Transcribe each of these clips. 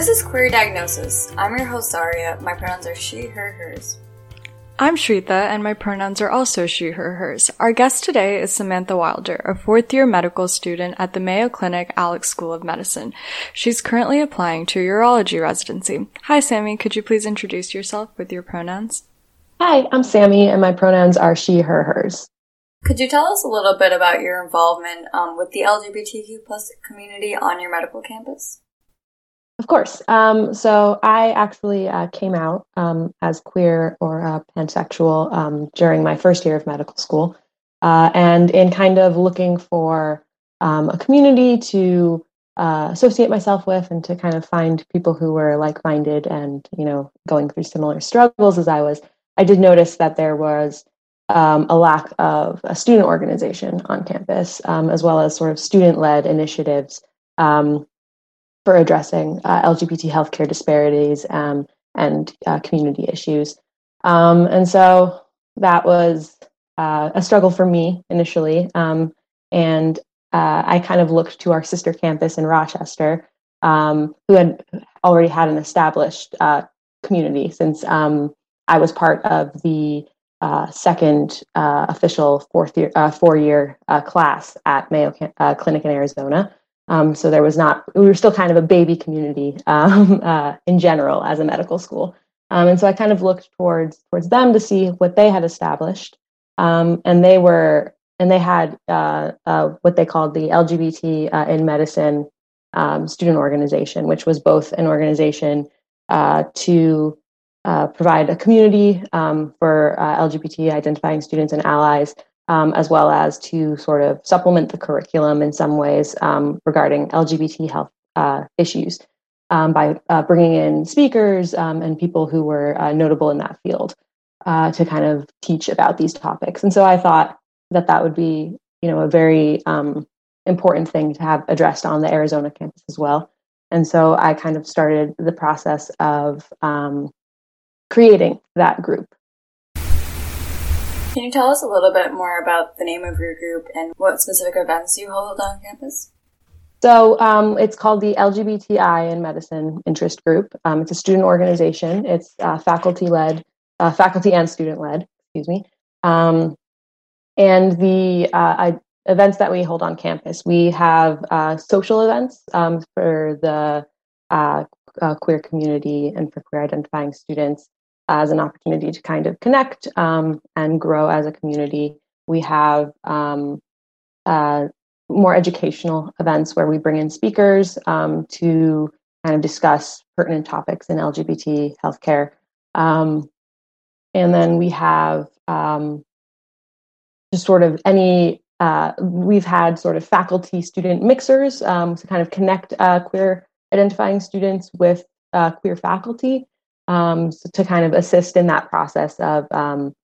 This is Queer Diagnosis. I'm your host, Zaria. My pronouns are she, her, hers. I'm Shritha, and my pronouns are also she, her, hers. Our guest today is Samantha Wilder, a fourth year medical student at the Mayo Clinic Alix School of Medicine. She's currently applying to urology residency. Hi, Sammy. Could you please introduce yourself with your pronouns? Hi, I'm Sammy, and my pronouns are she, her, hers. Could you tell us a little bit about your involvement um, with the LGBTQ plus community on your medical campus? Of course. Um, so I actually uh, came out um, as queer or uh, pansexual um, during my first year of medical school, uh, and in kind of looking for um, a community to uh, associate myself with and to kind of find people who were like-minded and you know going through similar struggles as I was. I did notice that there was um, a lack of a student organization on campus, um, as well as sort of student-led initiatives um, for addressing uh, LGBT healthcare disparities um, and uh, community issues. Um, and so that was uh, a struggle for me initially. Um, and uh, I kind of looked to our sister campus in Rochester, um, who had already had an established uh, community since um, I was part of the uh, second official fourth year, four year class at Mayo Clinic in Arizona. Um, so there was not, we were still kind of a baby community um, uh, in general as a medical school. Um, and so I kind of looked towards towards them to see what they had established. Um, and they were, and they had uh, uh, what they called the LGBT uh, in medicine um, student organization, which was both an organization uh, to uh, provide a community um, for LGBT identifying students and allies, um, as well as to sort of supplement the curriculum in some ways um, regarding LGBT health uh, issues um, by uh, bringing in speakers um, and people who were uh, notable in that field uh, to kind of teach about these topics. And so I thought that that would be, you know, a very um, important thing to have addressed on the Arizona campus as well. And so I kind of started the process of um, creating that group. Can you tell us a little bit more about the name of your group and what specific events you hold on campus? So um, it's called the LGBTI in Medicine Interest Group. Um, it's a student organization. It's uh, faculty led, uh, faculty and student led. Excuse me. Um, and the uh, I, events that we hold on campus, we have uh, social events um, for the uh, uh, queer community and for queer identifying students as an opportunity to kind of connect um, and grow as a community. We have um, uh, more educational events where we bring in speakers um, to kind of discuss pertinent topics in LGBT healthcare. Um, and then we have um, just sort of any, uh, we've had sort of faculty student mixers um, to kind of connect uh, queer identifying students with uh, queer faculty um, so to kind of assist in that process of um,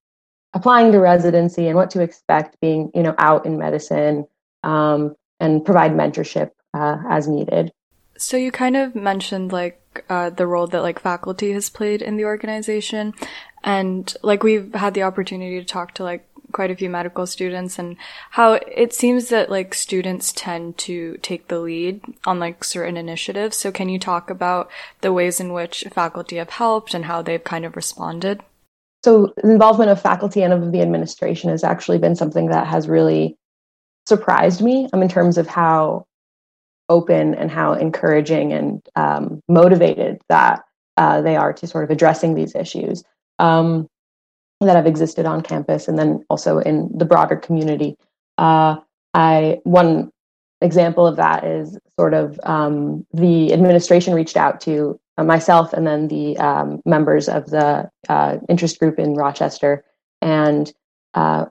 applying to residency and what to expect being you know out in medicine um, and provide mentorship uh, as needed. So you kind of mentioned like uh, the role that like faculty has played in the organization. And like we've had the opportunity to talk to like quite a few medical students and how it seems that like students tend to take the lead on like certain initiatives. So can you talk about the ways in which faculty have helped and how they've kind of responded? So involvement of faculty and of the administration has actually been something that has really surprised me um, in terms of how open and how encouraging and um, motivated that uh, they are to sort of addressing these issues. Um, that have existed on campus and then also in the broader community. Uh, I one example of that is sort of um, the administration reached out to uh, myself and then the um, members of the uh, interest group in Rochester and uh,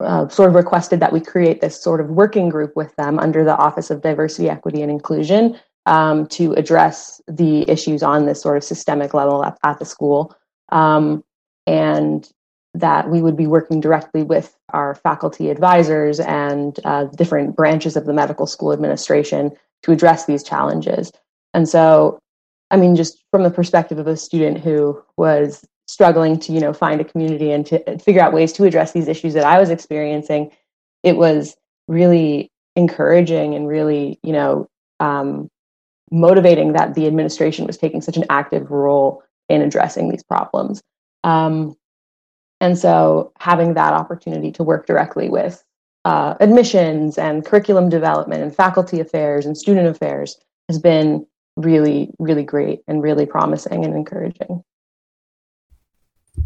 uh, sort of requested that we create this sort of working group with them under the Office of Diversity, Equity, and Inclusion um, to address the issues on this sort of systemic level at, at the school. Um, and that we would be working directly with our faculty advisors and uh, different branches of the medical school administration to address these challenges. And so, I mean, just from the perspective of a student who was struggling to, you know, find a community and to figure out ways to address these issues that I was experiencing, it was really encouraging and really, you know, um, motivating that the administration was taking such an active role in addressing these problems. Um, and so having that opportunity to work directly with uh, admissions and curriculum development and faculty affairs and student affairs has been really, really great and really promising and encouraging.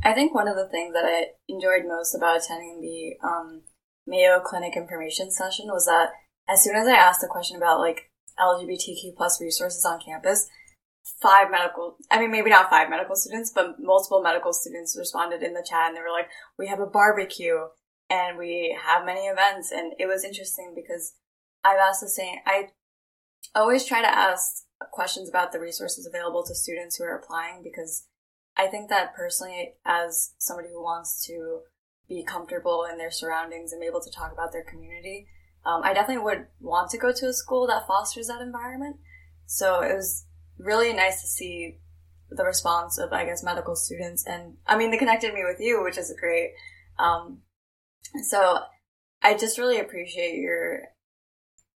I think one of the things that I enjoyed most about attending the um, Mayo Clinic information session was that as soon as I asked a question about like LGBTQ plus resources on campus, five medical, I mean, maybe not five medical students, but multiple medical students responded in the chat and they were like, we have a barbecue and we have many events. And it was interesting because I've asked the same, I always try to ask questions about the resources available to students who are applying because I think that personally, as somebody who wants to be comfortable in their surroundings and be able to talk about their community, um, I definitely would want to go to a school that fosters that environment. So it was really nice to see the response of, I guess, medical students. And I mean, they connected me with you, which is great. Um, so I just really appreciate your,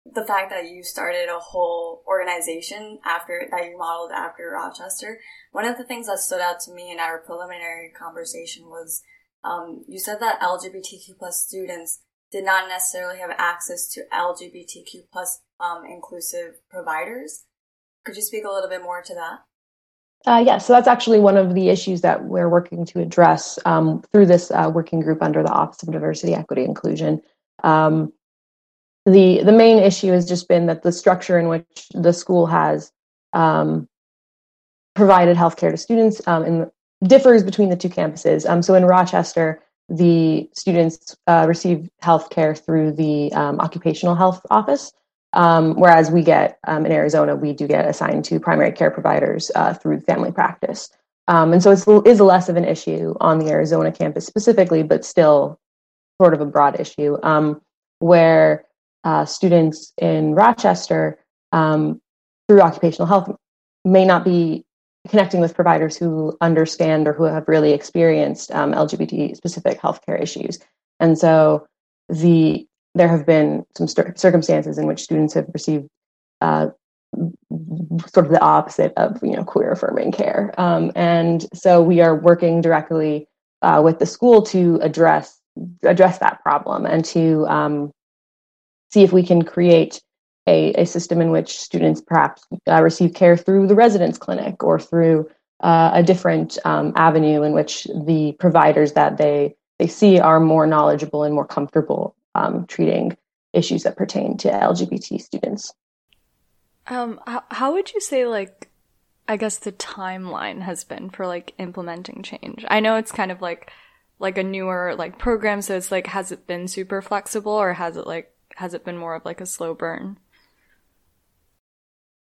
the fact that you started a whole organization after, that you modeled after Rochester. One of the things that stood out to me in our preliminary conversation was, um, you said that LGBTQ plus students did not necessarily have access to LGBTQ plus um, inclusive providers. Could you speak a little bit more to that? Uh, yeah, so that's actually one of the issues that we're working to address um, through this uh, working group under the Office of Diversity, Equity, Inclusion. Um, the the main issue has just been that the structure in which the school has um, provided healthcare to students um, in, differs between the two campuses. Um, so in Rochester, the students uh, receive healthcare through the um, occupational health office, um, whereas we get um, in Arizona, we do get assigned to primary care providers uh, through family practice. Um, and so it is less of an issue on the Arizona campus specifically, but still sort of a broad issue um, where uh, students in Rochester um, through occupational health may not be connecting with providers who understand or who have really experienced um, LGBT specific healthcare issues. And so the there have been some st- circumstances in which students have received uh, sort of the opposite of you know queer affirming care. Um, and so we are working directly uh, with the school to address address that problem and to um, see if we can create a, a system in which students perhaps uh, receive care through the residence clinic or through uh, a different um, avenue in which the providers that they they see are more knowledgeable and more comfortable um, treating issues that pertain to LGBT students. Um, how, how would you say like, I guess the timeline has been for like implementing change? I know it's kind of like, like a newer like program, so it's like, has it been super flexible or has it like, has it been more of like a slow burn?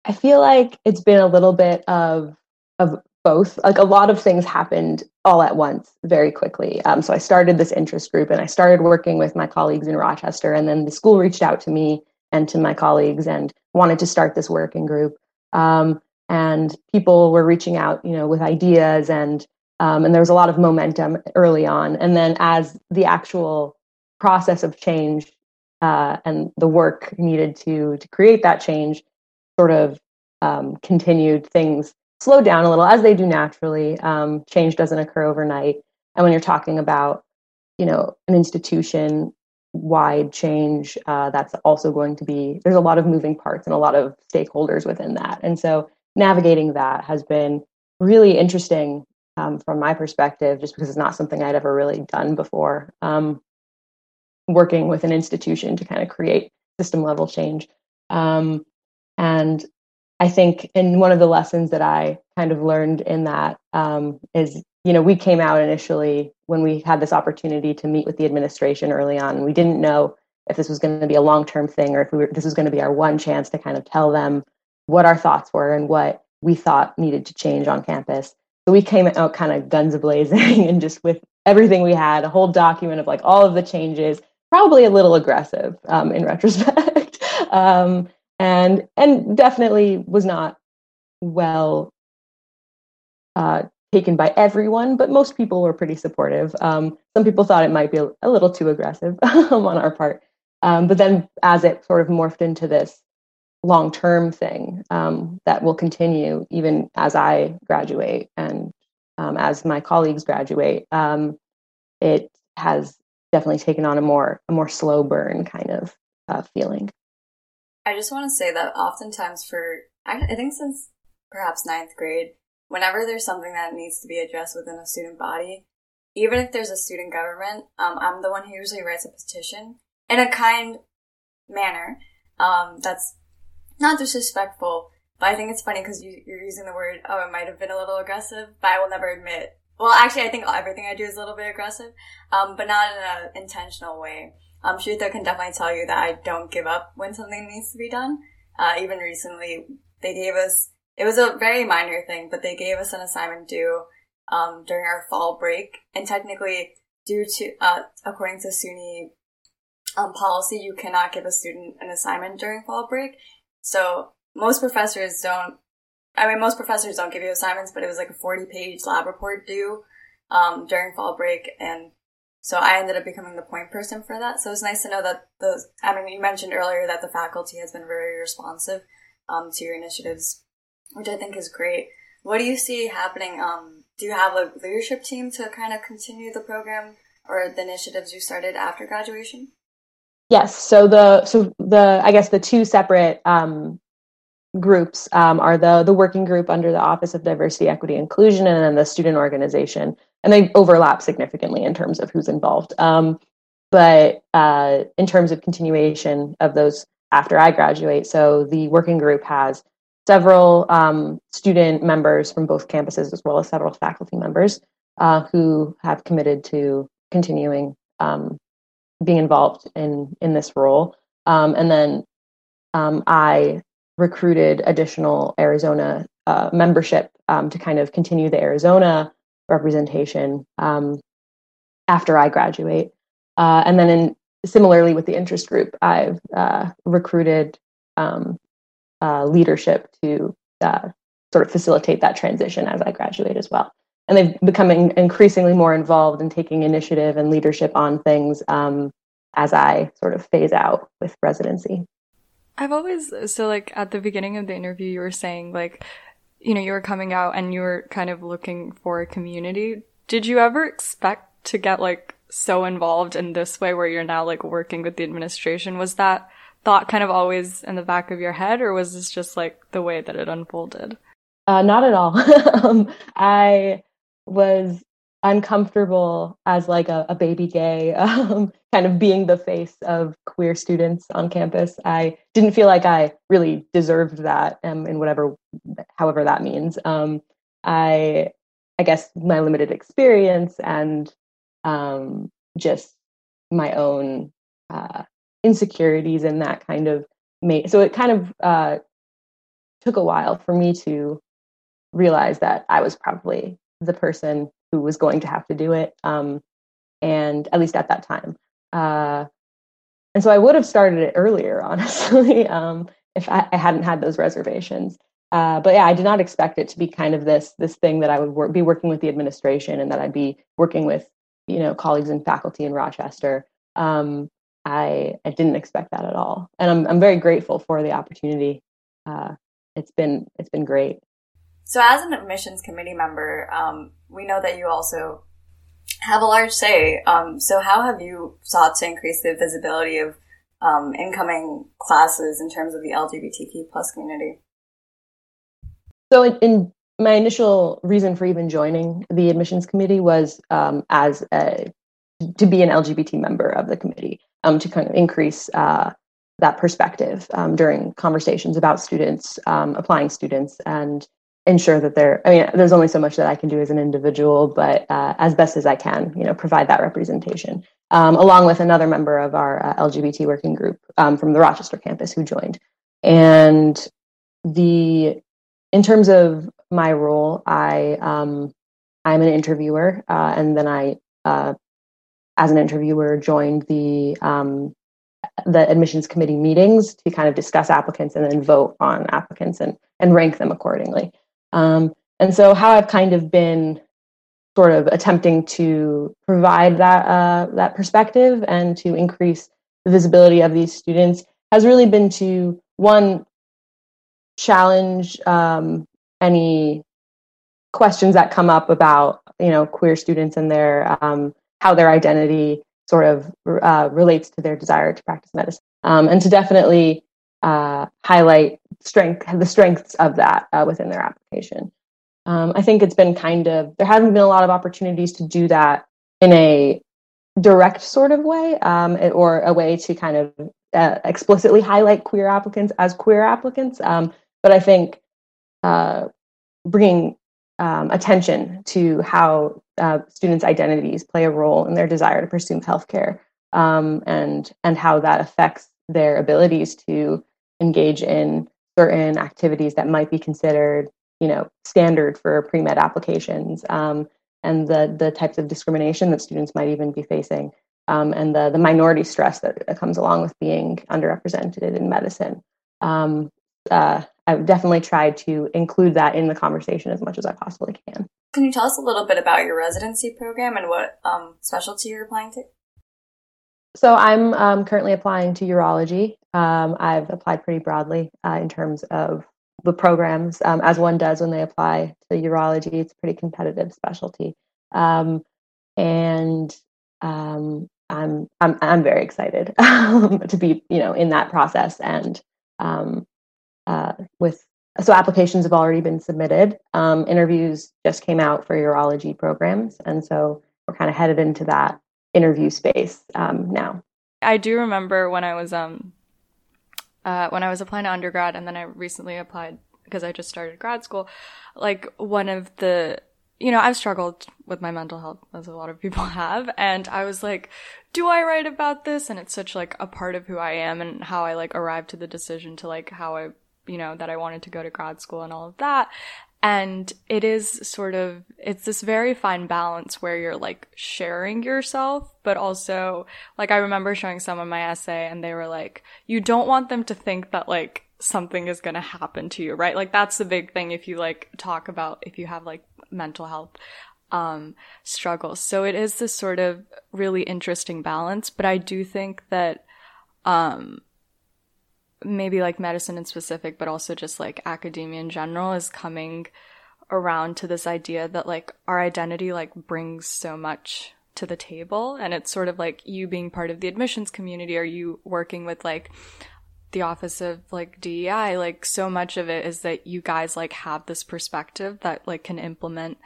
I feel like it's been a little bit of of both. Like a lot of things happened all at once very quickly. Um, so I started this interest group and I started working with my colleagues in Rochester. And then the school reached out to me and to my colleagues and wanted to start this working group. Um, and people were reaching out, you know, with ideas and um, and there was a lot of momentum early on. And then as the actual process of change uh, and the work needed to to create that change sort of um, continued, things slow down a little as they do naturally. Um, change doesn't occur overnight. And when you're talking about, you know, an institution wide change, uh, that's also going to be, there's a lot of moving parts and a lot of stakeholders within that. And so navigating that has been really interesting um, from my perspective, just because it's not something I'd ever really done before. Um, working with an institution to kind of create system level change. Um, and I think, and one of the lessons that I kind of learned in that um, is, you know, we came out initially when we had this opportunity to meet with the administration early on. We didn't know if this was going to be a long term thing or if we were, this was going to be our one chance to kind of tell them what our thoughts were and what we thought needed to change on campus. So we came out kind of guns blazing and just with everything we had, a whole document of like all of the changes, probably a little aggressive um, in retrospect. um, and and definitely was not well uh, taken by everyone, but most people were pretty supportive. Um, some people thought it might be a, little too aggressive on our part, um, but then as it sort of morphed into this long term thing um, that will continue even as I graduate and um, as my colleagues graduate. Um, it has definitely taken on a more a more slow burn kind of uh, feeling. I just want to say that oftentimes for I, think since perhaps ninth grade, whenever there's something that needs to be addressed within a student body, even if there's a student government, um, I'm the one who usually writes a petition in a kind manner. Um, that's not disrespectful, but I think it's funny because you, are using the word, oh, it might have been a little aggressive, but I will never admit. Well, actually, I think everything I do is a little bit aggressive, um, but not in an intentional way. Um, Shritha can definitely tell you that I don't give up when something needs to be done. Uh, even recently, they gave us, it was a very minor thing, but they gave us an assignment due, um, during our fall break. And technically, due to, uh, according to SUNY, um, policy, you cannot give a student an assignment during fall break. So most professors don't, I mean, most professors don't give you assignments, but it was like a 40 page lab report due, um, during fall break. And so I ended up becoming the point person for that. So it's nice to know that the, I mean, you mentioned earlier that the faculty has been very responsive, um, to your initiatives, which I think is great. What do you see happening? Um, do you have a leadership team to kind of continue the program or the initiatives you started after graduation? Yes. So the so the I guess the two separate um, groups um, are the the working group under the Office of Diversity, Equity, Inclusion, and then the student organization, and they overlap significantly in terms of who's involved. Um, but uh, in terms of continuation of those after I graduate, so the working group has several um, student members from both campuses as well as several faculty members uh, who have committed to continuing um, being involved in in this role. Um, and then um, I recruited additional Arizona uh, membership um, to kind of continue the Arizona representation um, after I graduate. Uh, and then, in, similarly with the interest group, I've uh, recruited um, uh, leadership to uh, sort of facilitate that transition as I graduate as well and they've become increasingly more involved in taking initiative and leadership on things um, as I sort of phase out with residency. I've always so like at the beginning of the interview you were saying like you know you were coming out and you were kind of looking for a community. Did you ever expect to get like so involved in this way where you're now like working with the administration? Was that thought kind of always in the back of your head or was this just like the way that it unfolded? Uh, not at all. um, I was uncomfortable as like a, a baby gay um, kind of being the face of queer students on campus i didn't feel like i really deserved that um, in whatever however that means. Um, i i guess my limited experience and um, just my own uh, insecurities and that kind of made so it kind of uh, took a while for me to realize that i was probably the person who was going to have to do it, um, and at least at that time. Uh, and so I would have started it earlier, honestly, um, if I, I, hadn't had those reservations. Uh, but yeah, I did not expect it to be kind of this this thing that I would wor- be working with the administration and that I'd be working with you know colleagues and faculty in Rochester. Um, I I didn't expect that at all, and I'm I'm very grateful for the opportunity. Uh, it's been it's been great. So, as an admissions committee member, um, we know that you also have a large say. Um, so, how have you sought to increase the visibility of um, incoming classes in terms of the LGBTQ plus community? So, in, in, my initial reason for even joining the admissions committee was um, as a, to be an LGBT member of the committee um, to kind of increase uh, that perspective um, during conversations about students, applying students, and ensure that they're i mean there's only so much that i can do as an individual but uh, as best as i can you know provide that representation um, along with another member of our uh, lgbt working group um, from the rochester campus who joined. And the in terms of my role i um, i'm an interviewer uh, and then i uh, as an interviewer joined the um, the admissions committee meetings to kind of discuss applicants and then vote on applicants and, and rank them accordingly um, and so, how I've kind of been sort of attempting to provide that uh, that perspective and to increase the visibility of these students has really been to one challenge um, any questions that come up about you know queer students and their um, how their identity sort of uh, relates to their desire to practice medicine, um, and to definitely uh, highlight strength the strengths of that uh, within their application. Um, I think it's been kind of there haven't been a lot of opportunities to do that in a direct sort of way, um, or a way to kind of uh, explicitly highlight queer applicants as queer applicants. Um, but I think uh, bringing um, attention to how uh, students' identities play a role in their desire to pursue healthcare, um, and and how that affects their abilities to engage in certain activities that might be considered, you know, standard for pre med applications, um, and the the types of discrimination that students might even be facing, um, and the the minority stress that comes along with being underrepresented in medicine. Um, uh, I've definitely tried to include that in the conversation as much as I possibly can. Can you tell us a little bit about your residency program and what um, specialty you're applying to? So I'm um, currently applying to urology. Um, I've applied pretty broadly uh, in terms of the programs, um, as one does when they apply to urology. It's a pretty competitive specialty, um, and um, I'm I'm I'm very excited to be you know in that process and uh, with so applications have already been submitted. Um, interviews just came out for urology programs, and so we're kind of headed into that interview space um, now. I do remember when I was um uh, when I was applying to undergrad, and then I recently applied because I just started grad school. Like one of the you know, I've struggled with my mental health as a lot of people have. And I was like, do I write about this? And it's such like a part of who I am and how I like arrived to the decision to like how I you know, that I wanted to go to grad school and all of that. And it is sort of, it's this very fine balance where you're like sharing yourself, but also, like, I remember showing someone my essay and they were like, you don't want them to think that like something is going to happen to you, right? Like, that's the big thing if you like talk about, if you have like mental health um, struggles. So it is this sort of really interesting balance, but I do think that, um, maybe like medicine in specific, but also just like academia in general is coming around to this idea that like our identity like brings so much to the table. And it's sort of like you being part of the admissions community are you working with like the office of like DEI like so much of it is that you guys like have this perspective that like can implement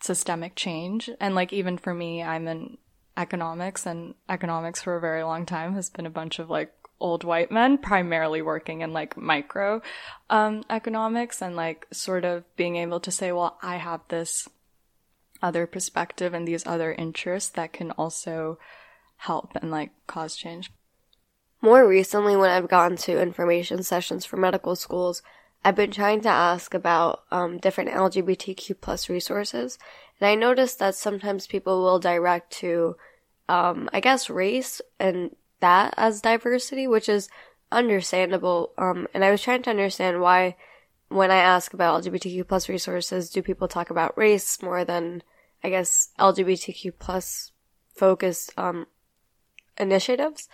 systemic change. And like even for me I'm in economics and economics for a very long time has been a bunch of like old white men primarily working in like micro um, economics and like sort of being able to say, well, I have this other perspective and these other interests that can also help and like cause change. More recently, when I've gone to information sessions for medical schools, I've been trying to ask about um, different LGBTQ plus resources, and I noticed that sometimes people will direct to, um, I guess, race and that as diversity, which is understandable. Um, and I was trying to understand why, when I ask about LGBTQ plus resources, do people talk about race more than, I guess, LGBTQ plus focused um, initiatives?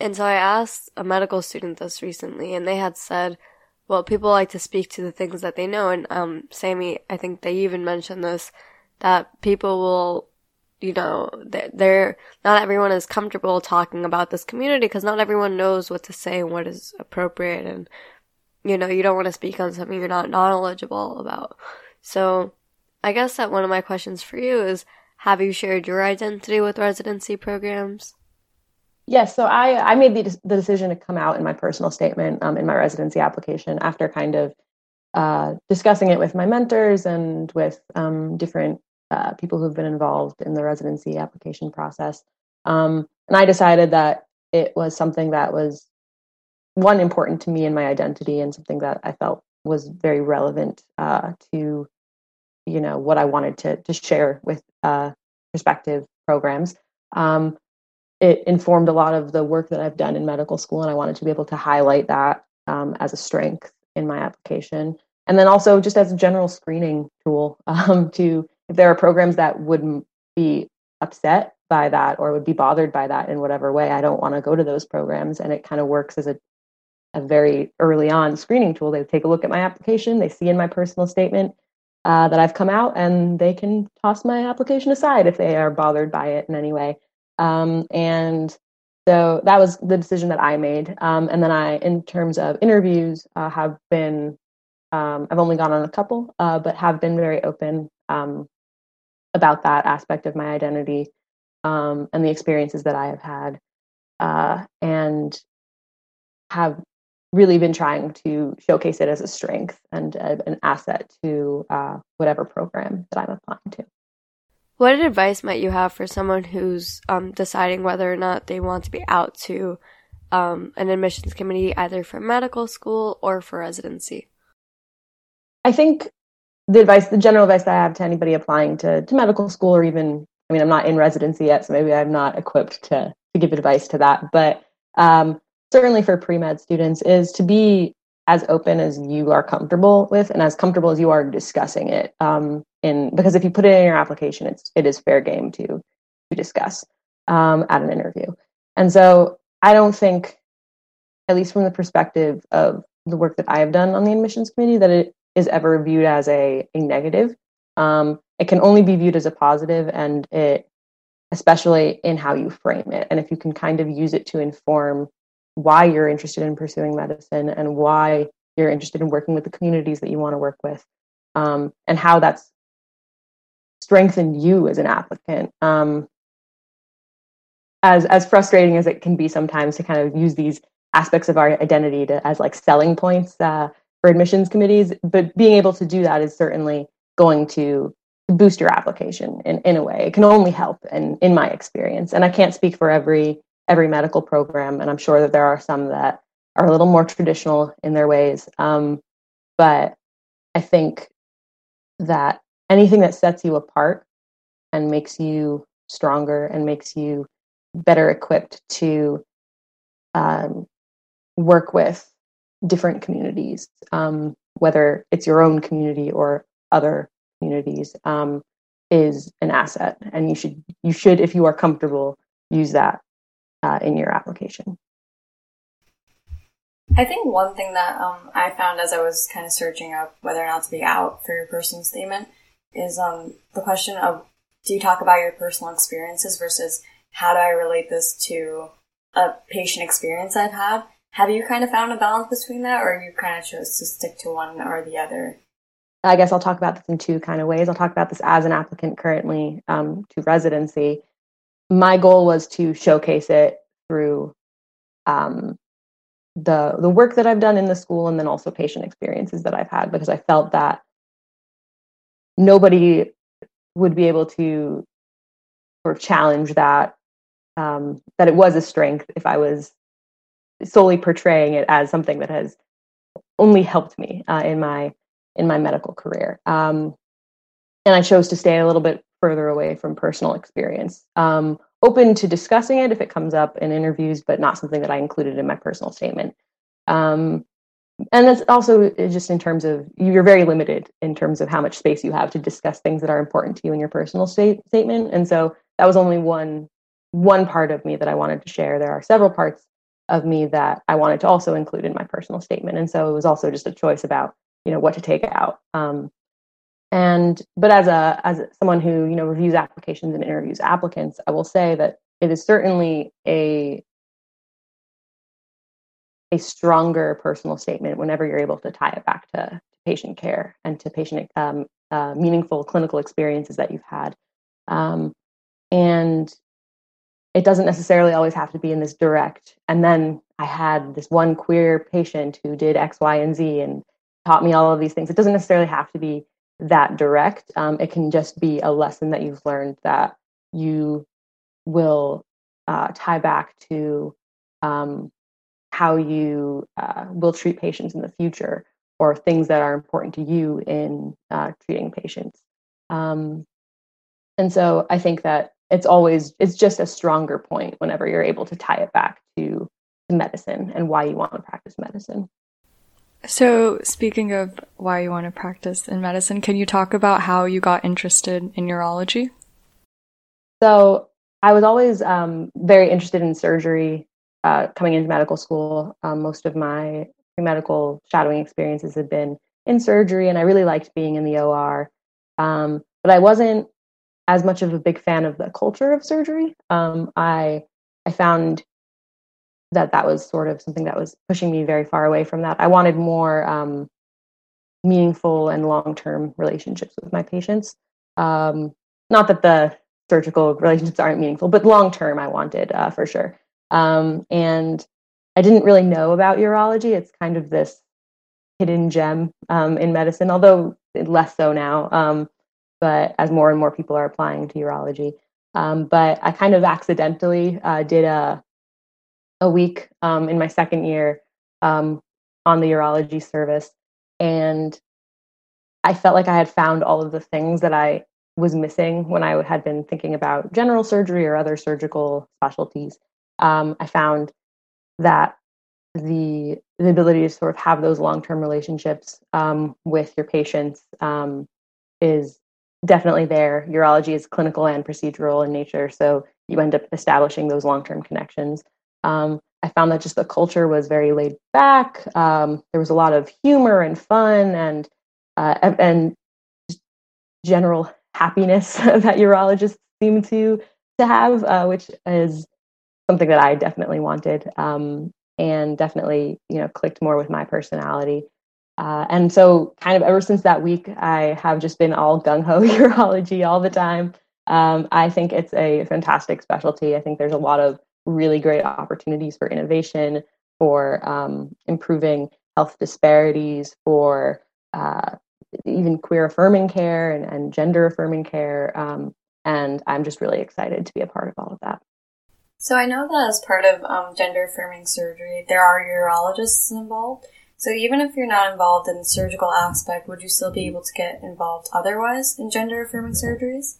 And so I asked a medical student this recently, and they had said, well, people like to speak to the things that they know. And um, Sammy, I think they even mentioned this that people will you know, they're, not everyone is comfortable talking about this community because not everyone knows what to say and what is appropriate and, you know, you don't want to speak on something you're not knowledgeable about. So, I guess that one of my questions for you is, have you shared your identity with residency programs? Yes, so I, I made the, the decision to come out in my personal statement um, in my residency application after kind of uh, discussing it with my mentors and with um, different uh, people who've been involved in the residency application process. Um, and I decided that it was something that was one important to me and my identity and something that I felt was very relevant uh, to, you know, what I wanted to to share with uh, prospective programs. Um, it informed a lot of the work that I've done in medical school, and I wanted to be able to highlight that um, as a strength in my application, and then also just as a general screening tool um, to if there are programs that wouldn't be upset by that or would be bothered by that in whatever way, I don't want to go to those programs. And it kind of works as a a very early on screening tool. They take a look at my application, they see in my personal statement uh, that I've come out, and they can toss my application aside if they are bothered by it in any way. Um, and so that was the decision that I made. Um, and then I, in terms of interviews, uh, have been, um, I've only gone on a couple, uh, but have been very open um, about that aspect of my identity um, and the experiences that I have had. Uh, and have really been trying to showcase it as a strength and a, an asset to uh, whatever program that I'm applying to. What advice might you have for someone who's um, deciding whether or not they want to be out to um, an admissions committee, either for medical school or for residency? I think the advice, the general advice I have to anybody applying to, to medical school or even, I mean, I'm not in residency yet, so maybe I'm not equipped to, to give advice to that, but um, certainly for pre-med students is to be as open as you are comfortable with and as comfortable as you are discussing it um, in because if you put it in your application it's it is fair game to to discuss um, at an interview. And so i don't think at least from the perspective of the work that i have done on the admissions committee that it is ever viewed as a, a negative. Um, it can only be viewed as a positive and it especially in how you frame it and if you can kind of use it to inform why you're interested in pursuing medicine and why you're interested in working with the communities that you want to work with um, and how that's strengthened you as an applicant um, as as frustrating as it can be sometimes to kind of use these aspects of our identity to, as like selling points uh, for admissions committees but being able to do that is certainly going to boost your application in, in a way it can only help and in my experience and i can't speak for every every medical program, and I'm sure that there are some that are a little more traditional in their ways. Um, but I think that anything that sets you apart and makes you stronger and makes you better equipped to um, work with different communities, um, whether it's your own community or other communities, um, is an asset. And you should you should, if you are comfortable, use that uh, in your application. I think one thing that um, I found as I was kind of searching up whether or not to be out for your personal statement is um, the question of do you talk about your personal experiences versus how do I relate this to a patient experience I've had? Have you kind of found a balance between that, or you kind of chose to stick to one or the other? I guess I'll talk about this in two kind of ways. I'll talk about this as an applicant currently um, to residency, my goal was to showcase it through um, the the work that I've done in the school and then also patient experiences that I've had because I felt that nobody would be able to sort of challenge that um, that it was a strength if I was solely portraying it as something that has only helped me uh, in my in my medical career. Um, and I chose to stay a little bit further away from personal experience. Um, open to discussing it if it comes up in interviews, but not something that I included in my personal statement. Um, and that's also just in terms of you're very limited in terms of how much space you have to discuss things that are important to you in your personal state, statement. And so that was only one one part of me that I wanted to share. There are several parts of me that I wanted to also include in my personal statement. And so it was also just a choice about you know what to take out. Um, and but as a as someone who you know reviews applications and interviews applicants, I will say that it is certainly a a stronger personal statement whenever you're able to tie it back to patient care and to patient um, uh, meaningful clinical experiences that you've had. Um, and it doesn't necessarily always have to be in this direct. And then I had this one queer patient who did X, Y, and Z and taught me all of these things. It doesn't necessarily have to be that direct. Um, it can just be a lesson that you've learned that you will uh, tie back to um, how you uh, will treat patients in the future or things that are important to you in uh, treating patients. Um, and so I think that it's always it's just a stronger point whenever you're able to tie it back to, to medicine and why you want to practice medicine. So, speaking of why you want to practice in medicine, can you talk about how you got interested in urology? So, I was always um, very interested in surgery uh, coming into medical school, um, most of my pre medical shadowing experiences had been in surgery, and I really liked being in the OR. Um, but I wasn't as much of a big fan of the culture of surgery. Um, I I found that that was sort of something that was pushing me very far away from that. I wanted more um, meaningful and long term relationships with my patients. Um, not that the surgical relationships aren't meaningful, but long term, I wanted uh, for sure. Um, and I didn't really know about urology. It's kind of this hidden gem um, in medicine, although less so now. But as more and more people are applying to urology, um, but I kind of accidentally uh, did a a week um, in my second year um, on the urology service, and I felt like I had found all of the things that I was missing when I had been thinking about general surgery or other surgical specialties. Um, I found that the the ability to sort of have those long term relationships um, with your patients um, is definitely there. Urology is clinical and procedural in nature, so you end up establishing those long term connections. Um, I found that just the culture was very laid back. Um, there was a lot of humor and fun and uh, and general happiness that urologists seem to to have, uh, which is something that I definitely wanted um, and definitely you know clicked more with my personality. Uh, and so, kind of ever since that week, I have just been all gung ho urology all the time. Um, I think it's a fantastic specialty. I think there's a lot of really great opportunities for innovation, for um, improving health disparities, for uh, even queer affirming care and, and gender affirming care. Um, and I'm just really excited to be a part of all of that. So I know that as part of um, gender affirming surgery, there are urologists involved. So even if you're not involved in the surgical aspect, would you still be able to get involved otherwise in gender affirming surgeries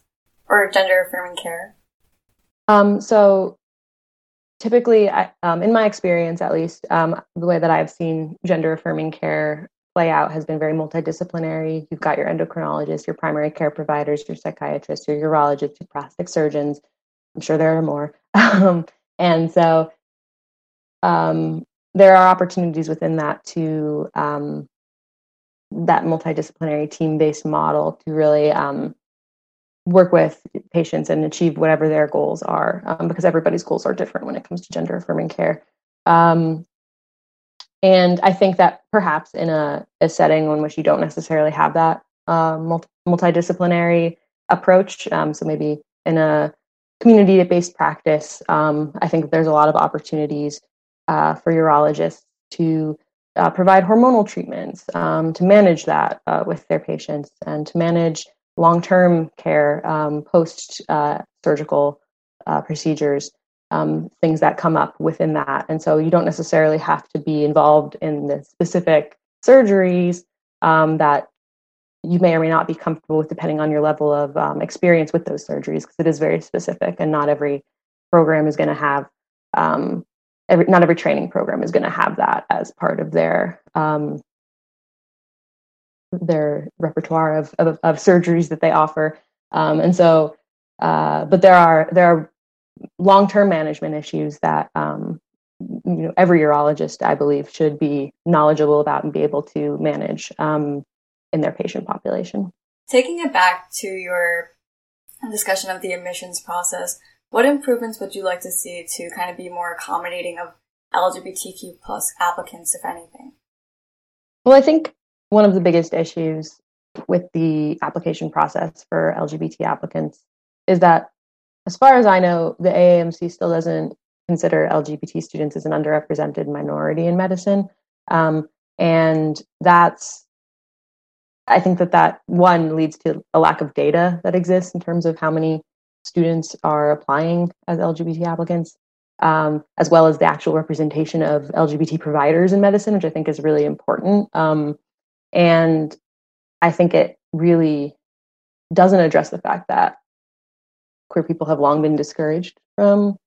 or gender affirming care? Um, so typically, I, um, in my experience at least, um, the way that I've seen gender affirming care play out has been very multidisciplinary. You've got your endocrinologist, your primary care providers, your psychiatrist, your urologist, your plastic surgeons. I'm sure there are more. Um, and so um, there are opportunities within that to um, that multidisciplinary team-based model to really um, work with patients and achieve whatever their goals are um, because everybody's goals are different when it comes to gender affirming care. Um, and i think that perhaps in a, a, setting in which you don't necessarily have that uh, multi- multidisciplinary approach um, so maybe in a community-based practice um, i think there's a lot of opportunities uh, for urologists to uh, provide hormonal treatments um, to manage that uh, with their patients and to manage long term care, um, post uh, surgical uh, procedures, um, things that come up within that. And so you don't necessarily have to be involved in the specific surgeries um, that you may or may not be comfortable with, depending on your level of um, experience with those surgeries, because it is very specific, and not every program is going to have. Um, every, not every training program is going to have that as part of their um, their repertoire of, of, of surgeries that they offer. Um, and so, uh, but there are there are long term management issues that um, you know every urologist, I believe, should be knowledgeable about and be able to manage um, in their patient population. Taking it back to your discussion of the admissions process, what improvements would you like to see to kind of be more accommodating of LGBTQ plus applicants, if anything? Well, I think one of the biggest issues with the application process for LGBT applicants is that, as far as I know, the AAMC still doesn't consider LGBT students as an underrepresented minority in medicine. Um, and that's, I think that that one leads to a lack of data that exists in terms of how many students are applying as LGBT applicants, um, as well as the actual representation of LGBT providers in medicine, which I think is really important. Um, and I think it really doesn't address the fact that queer people have long been discouraged from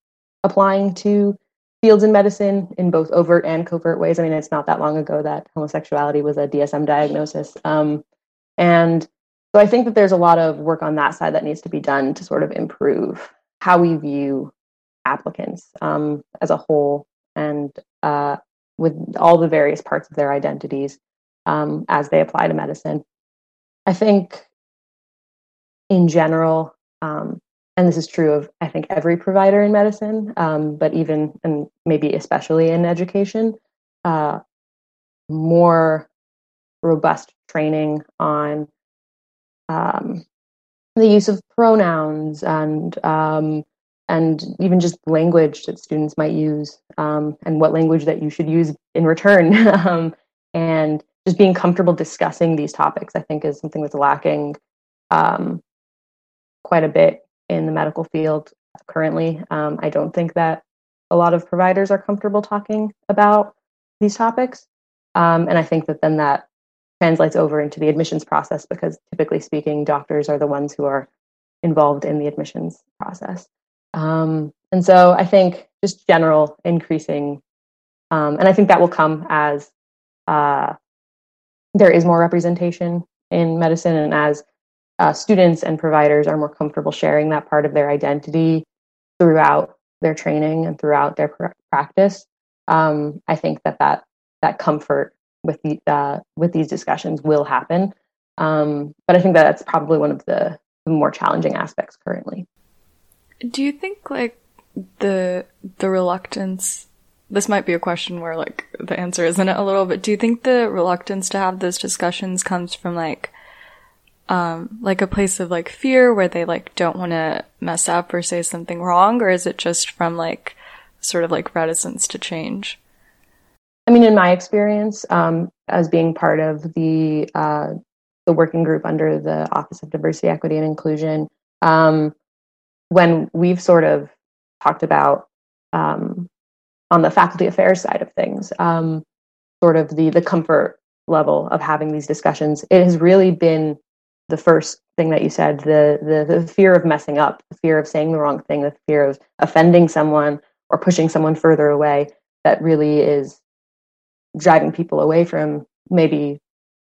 applying to fields in medicine in both overt and covert ways. I mean, it's not that long ago that homosexuality was a DSM diagnosis. Um, and so I think that there's a lot of work on that side that needs to be done to sort of improve how we view applicants um, as a whole and uh, with all the various parts of their identities um, as they apply to medicine. I think, in general, um, and this is true of I think every provider in medicine, um, but even and maybe especially in education, uh, more robust training on um, the use of pronouns and um, and even just language that students might use um, and what language that you should use in return um, and just being comfortable discussing these topics i think is something that's lacking um, quite a bit in the medical field currently. Um, I don't think that a lot of providers are comfortable talking about these topics. Um, and I think that then that translates over into the admissions process because typically speaking, doctors are the ones who are involved in the admissions process. Um, and so I think just general increasing, um, and I think that will come as uh, there is more representation in medicine and as uh, students and providers are more comfortable sharing that part of their identity throughout their training and throughout their pr- practice, um, I think that that that comfort with the uh, with these discussions will happen. Um, but I think that that's probably one of the, the more challenging aspects currently. Do you think like the the reluctance? This might be a question where like the answer isn't a little, bit. do you think the reluctance to have those discussions comes from like um, like a place of like fear where they like don't want to mess up or say something wrong, or is it just from like sort of like reticence to change? I mean, in my experience, um, as being part of the uh, the working group under the Office of Diversity, Equity, and Inclusion, um, when we've sort of talked about um, on the faculty affairs side of things, um, sort of the the comfort level of having these discussions, it has really been the first thing that you said the, the the fear of messing up the fear of saying the wrong thing the fear of offending someone or pushing someone further away that really is driving people away from maybe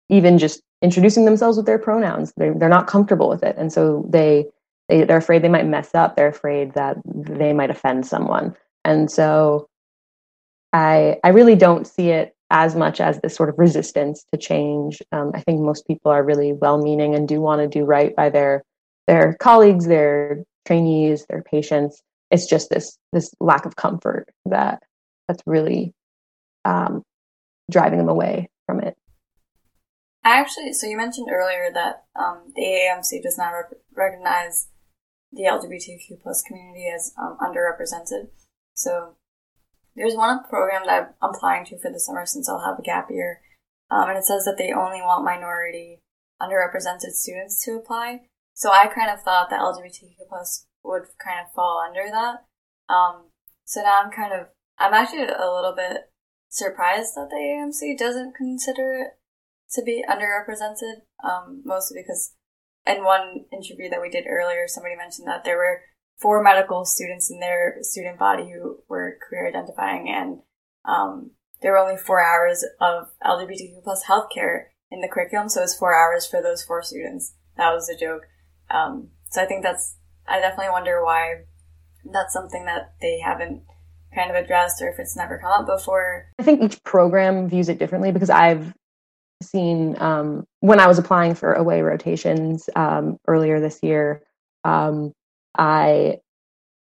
even just introducing themselves with their pronouns they're, they're not comfortable with it and so they, they they're afraid they might mess up they're afraid that they might offend someone and so i i really don't see it as much as this sort of resistance to change. Um, I think most people are really well-meaning and do want to do right by their their colleagues, their trainees, their patients. It's just this this lack of comfort that that's really um, driving them away from it. I actually, so you mentioned earlier that um, the AAMC does not rep- recognize the LGBTQ plus community as um, underrepresented. So there's one program that I'm applying to for the summer since I'll have a gap year, um, and it says that they only want minority, underrepresented students to apply. So I kind of thought that LGBTQ plus would kind of fall under that. Um, so now I'm kind of, I'm actually a little bit surprised that the AMC doesn't consider it to be underrepresented, um, mostly because in one interview that we did earlier, somebody mentioned that there were four medical students in their student body who were queer identifying, and um, there were only four hours of LGBTQ plus healthcare in the curriculum, so it was four hours for those four students. That was a joke. Um, so I think that's, I definitely wonder why that's something that they haven't kind of addressed or if it's never come up before. I think each program views it differently because I've seen um, when I was applying for away rotations um, earlier this year, um, I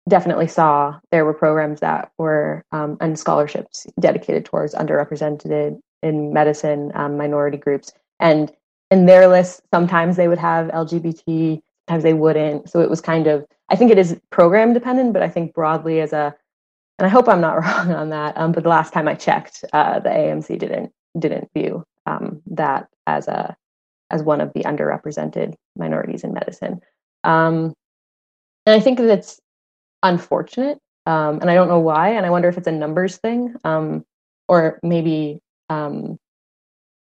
definitely saw there were programs that were um, and scholarships dedicated towards underrepresented in medicine um, minority groups and in their list sometimes they would have lgbt sometimes they wouldn't so it was kind of i think it is program dependent but i think broadly as a and i hope i'm not wrong on that um, but the last time i checked uh, the amc didn't didn't view um, that as a as one of the underrepresented minorities in medicine um, and I think that it's unfortunate, um, and I don't know why. And I wonder if it's a numbers thing, um, or maybe um,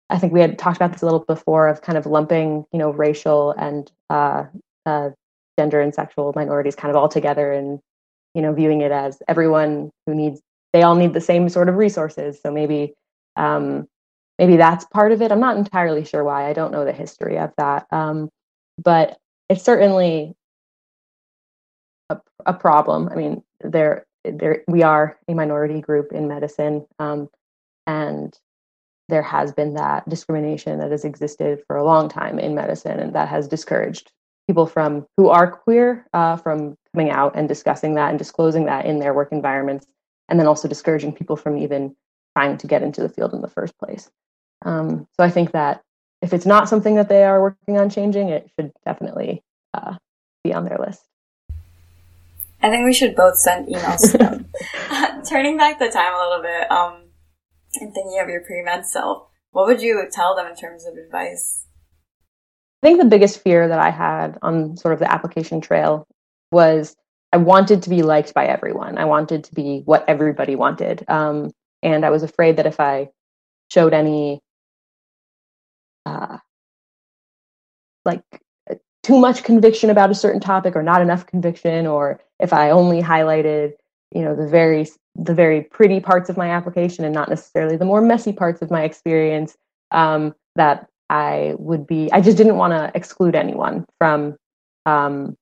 I think we had talked about this a little before of kind of lumping, you know, racial and uh, uh, gender and sexual minorities kind of all together, and you know, viewing it as everyone who needs they all need the same sort of resources. So maybe um, maybe that's part of it. I'm not entirely sure why. I don't know the history of that, um, but it's certainly a, a problem. I mean, there there we are a minority group in medicine, um, and there has been that discrimination that has existed for a long time in medicine, and that has discouraged people from who are queer uh, from coming out and discussing that and disclosing that in their work environments, and then also discouraging people from even trying to get into the field in the first place. Um, so I think that if it's not something that they are working on changing, it should definitely uh, be on their list. I think we should both send emails to them. Turning back the time a little bit, um, and thinking of your pre-med self, what would you tell them in terms of advice? I think the biggest fear that I had on sort of the application trail was I wanted to be liked by everyone. I wanted to be what everybody wanted. Um, and I was afraid that if I showed any uh, like too much conviction about a certain topic or not enough conviction or if i only highlighted you know the very the very pretty parts of my application and not necessarily the more messy parts of my experience um, that i would be i just didn't want to exclude anyone from um,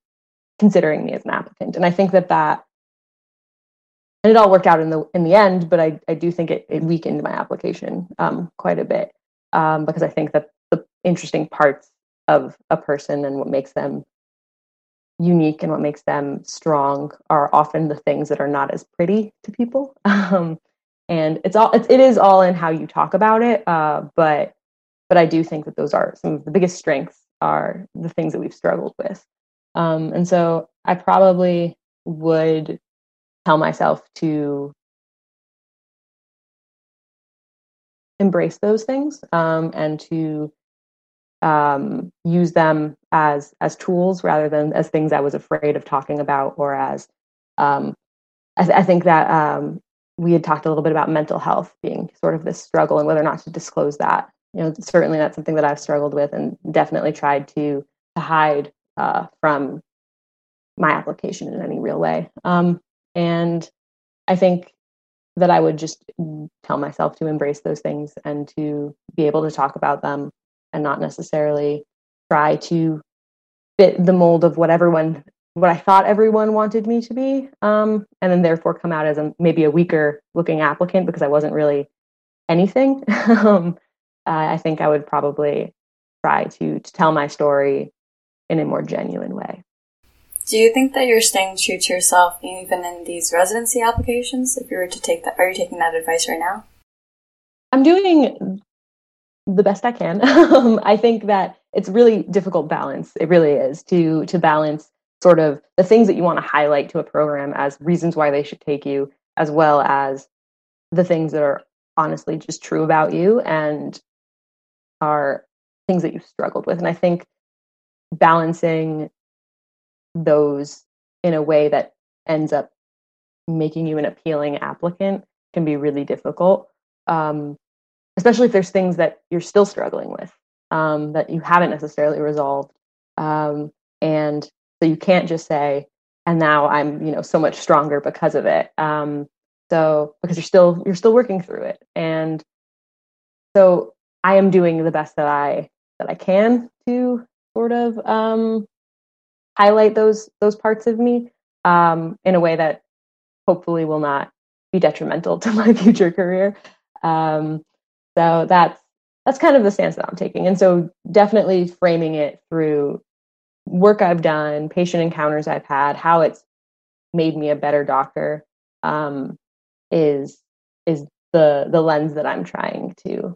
considering me as an applicant. And i think that that and it all worked out in the in the end but i, I do think it, it weakened my application um, quite a bit um, because i think that the interesting parts of a person and what makes them unique and what makes them strong are often the things that are not as pretty to people. Um, and it's all it is all in how you talk about it uh, but but i do think that those are some of the biggest strengths are the things that we've struggled with um, and so i probably would tell myself to embrace those things um, and to um, use them as as tools rather than as things I was afraid of talking about or as um, I, th- I, think that um, we had talked a little bit about mental health being sort of this struggle and whether or not to disclose that. You know, certainly that's something that I've struggled with and definitely tried to to hide uh, from my application in any real way. Um, and I think that I would just tell myself to embrace those things and to be able to talk about them and not necessarily try to fit the mold of what everyone what I thought everyone wanted me to be, um, and then therefore come out as a maybe a weaker looking applicant because I wasn't really anything. um, I think I would probably try to to tell my story in a more genuine way. Do you think that you're staying true to yourself even in these residency applications? If you were to take that, are you taking that advice right now? I'm doing the best I can. Um, I think that it's really difficult balance. It really is to to balance sort of the things that you want to highlight to a program as reasons why they should take you, as well as the things that are honestly just true about you and are things that you've struggled with. And I think balancing those in a way that ends up making you an appealing applicant can be really difficult. Um, especially if there's things that you're still struggling with um, that you haven't necessarily resolved um, and so you can't just say and now i'm you know so much stronger because of it um, so because you're still you're still working through it and so i am doing the best that i that i can to sort of um, highlight those those parts of me um, in a way that hopefully will not be detrimental to my future career um, so that's that's kind of the stance that I'm taking. And so definitely framing it through work I've done, patient encounters I've had, how it's made me a better doctor um, is is the the lens that I'm trying to.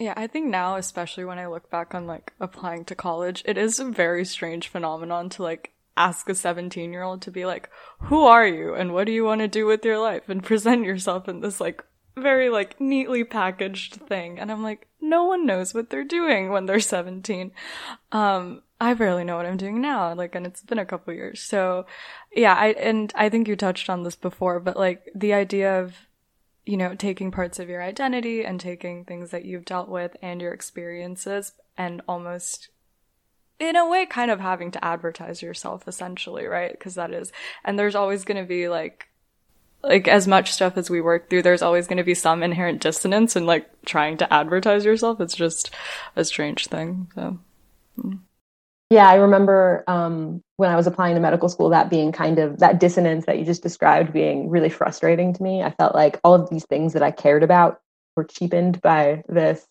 Yeah, I think now, especially when I look back on like applying to college, it is a very strange phenomenon to like ask a 17 year old to be like, who are you and what do you want to do with your life? and present yourself in this like very like neatly packaged thing. And i'm like no one knows what they're doing when they're 17 um i barely know what i'm doing now like and it's been a couple years. So yeah i and i think you touched on this before but like the idea of you know taking parts of your identity and taking things that you've dealt with and your experiences and almost in a way kind of having to advertise yourself essentially right because that is and there's always going to be like like as much stuff as we work through, there's always going to be some inherent dissonance in like trying to advertise yourself. It's just a strange thing. So. Mm. Yeah, I remember um, when I was applying to medical school, that being kind of that dissonance that you just described being really frustrating to me. I felt like all of these things that I cared about were cheapened by this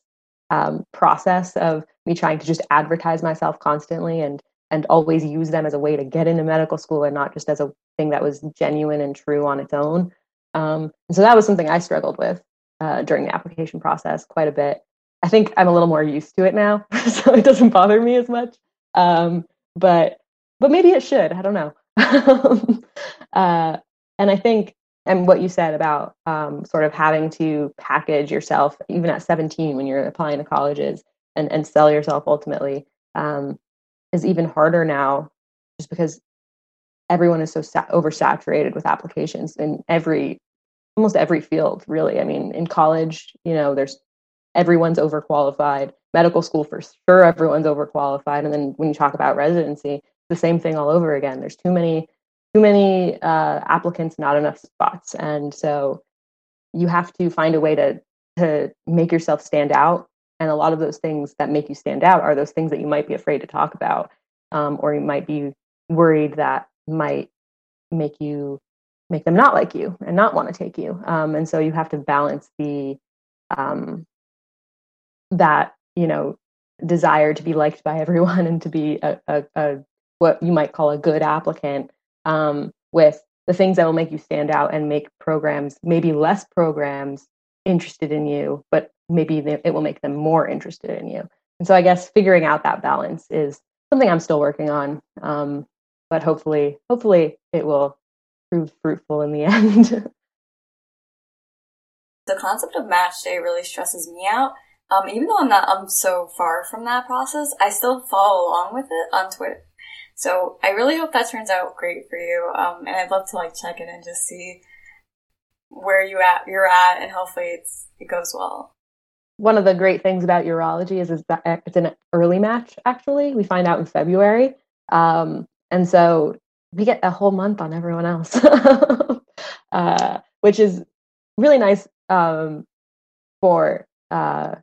um, process of me trying to just advertise myself constantly and and always use them as a way to get into medical school and not just as a thing that was genuine and true on its own. Um, and so that was something I struggled with uh, during the application process quite a bit. I think I'm a little more used to it now, so it doesn't bother me as much. Um, but but maybe it should. I don't know. uh, and I think, and what you said about um, sort of having to package yourself, even at 17 when you're applying to colleges, and and sell yourself ultimately, um, is even harder now, just because everyone is so sa- oversaturated with applications in every almost every field really i mean in college you know there's everyone's overqualified. Medical school for sure everyone's overqualified. And then when you talk about residency the same thing all over again. There's too many too many uh, applicants not enough spots. And so you have to find a way to to make yourself stand out. And a lot of those things that make you stand out are those things that you might be afraid to talk about um, or you might be worried that might make you make them not like you and not want to take you. Um, and so you have to balance the um, that you know desire to be liked by everyone and to be a, a, a what you might call a good applicant um, with the things that will make you stand out and make programs maybe less programs interested in you but maybe they, it will make them more interested in you. And so i guess figuring out that balance is something i'm still working on um, but hopefully hopefully it will prove fruitful in the end. The concept of match day really stresses me out um, even though I'm not, I'm so far from that process, I still follow along with it on Twitter. So I really hope that turns out great for you. Um, and I'd love to like check in and just see where you at, you're at, and hopefully it's, it goes well. One of the great things about urology is, is that it's an early match. Actually, we find out in February, um, and so we get a whole month on everyone else, uh, which is really nice um, for uh,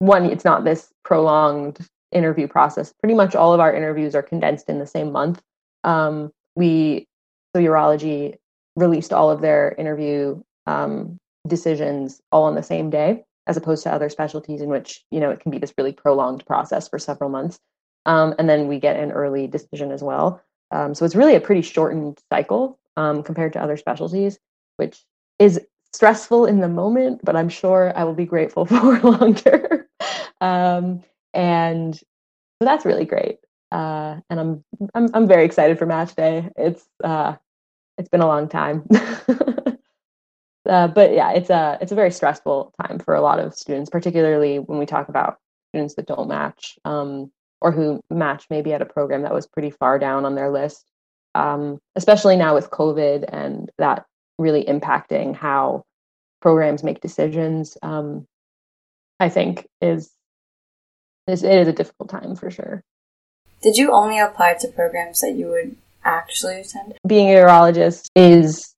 one, it's not this prolonged interview process. Pretty much all of our interviews are condensed in the same month. Um, we, so urology released all of their interview um, decisions all on the same day, as opposed to other specialties in which, you know, it can be this really prolonged process for several months. Um, and then we get an early decision as well. Um, so it's really a pretty shortened cycle um, compared to other specialties, which is stressful in the moment, but I'm sure I will be grateful for longer. Um, and so that's really great. Uh, and I'm, I'm I'm very excited for match day. It's uh, it's been a long time. uh, but yeah, it's a it's a very stressful time for a lot of students, particularly when we talk about students that don't match um, or who match maybe at a program that was pretty far down on their list. Um, especially now with COVID and that really impacting how programs make decisions. Um, I think is is it is a difficult time for sure. Did you only apply to programs that you would actually attend? Being a urologist is